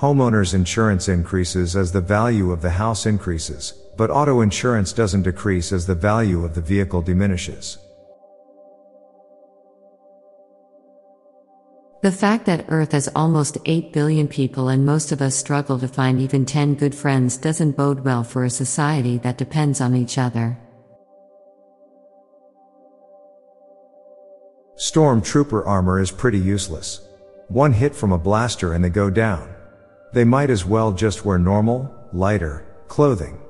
Homeowners insurance increases as the value of the house increases, but auto insurance doesn't decrease as the value of the vehicle diminishes. The fact that Earth has almost 8 billion people and most of us struggle to find even 10 good friends doesn't bode well for a society that depends on each other. Stormtrooper armor is pretty useless. One hit from a blaster and they go down. They might as well just wear normal, lighter, clothing.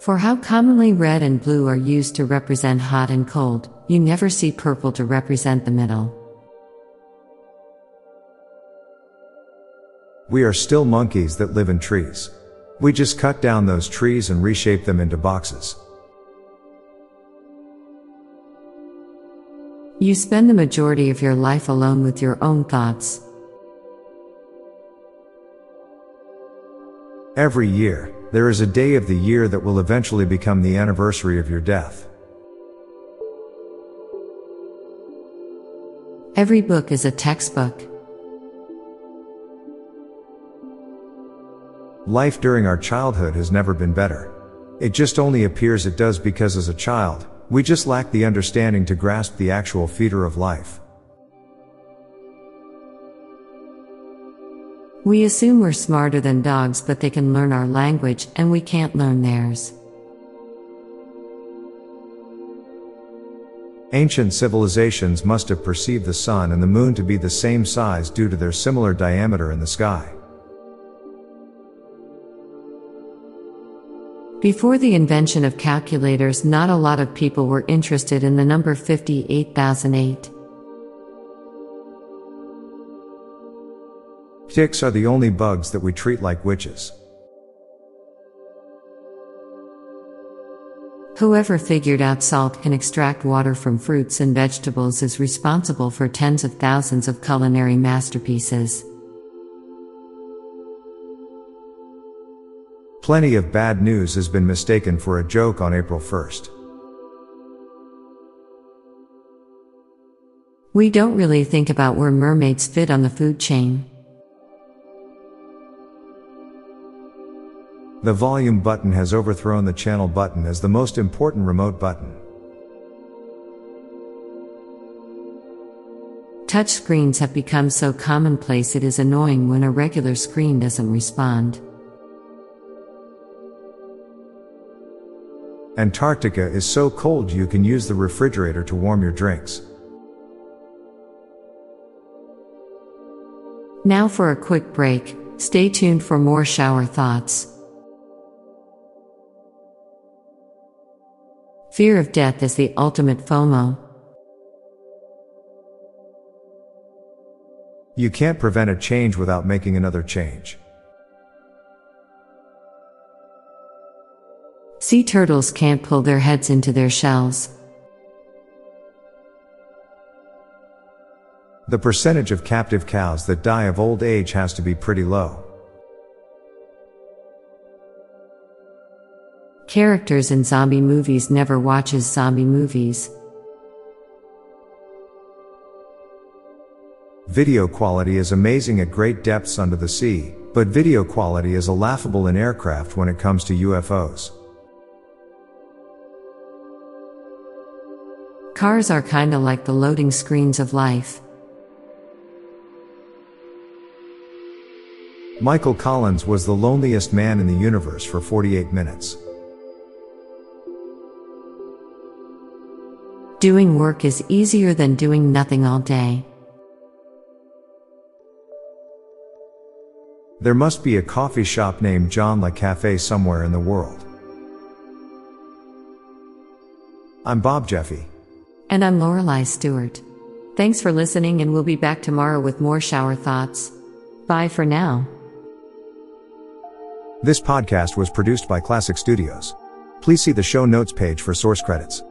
For how commonly red and blue are used to represent hot and cold, you never see purple to represent the middle. We are still monkeys that live in trees. We just cut down those trees and reshape them into boxes. You spend the majority of your life alone with your own thoughts. Every year, there is a day of the year that will eventually become the anniversary of your death. Every book is a textbook. Life during our childhood has never been better. It just only appears it does because as a child, we just lack the understanding to grasp the actual feeder of life. We assume we're smarter than dogs, but they can learn our language and we can't learn theirs. Ancient civilizations must have perceived the sun and the moon to be the same size due to their similar diameter in the sky. Before the invention of calculators, not a lot of people were interested in the number 58008. Ticks are the only bugs that we treat like witches. Whoever figured out salt can extract water from fruits and vegetables is responsible for tens of thousands of culinary masterpieces. Plenty of bad news has been mistaken for a joke on April 1st. We don't really think about where mermaids fit on the food chain. The volume button has overthrown the channel button as the most important remote button. Touch screens have become so commonplace it is annoying when a regular screen doesn't respond. Antarctica is so cold you can use the refrigerator to warm your drinks. Now for a quick break, stay tuned for more shower thoughts. Fear of death is the ultimate FOMO. You can't prevent a change without making another change. Sea turtles can't pull their heads into their shells. The percentage of captive cows that die of old age has to be pretty low. Characters in zombie movies never watches zombie movies. Video quality is amazing at great depths under the sea, but video quality is a laughable in aircraft when it comes to UFOs. Cars are kinda like the loading screens of life. Michael Collins was the loneliest man in the universe for 48 minutes. Doing work is easier than doing nothing all day. There must be a coffee shop named John Le Cafe somewhere in the world. I'm Bob Jeffy. And I'm Lorelei Stewart. Thanks for listening, and we'll be back tomorrow with more shower thoughts. Bye for now. This podcast was produced by Klassic Studios. Please see the show notes page for source credits.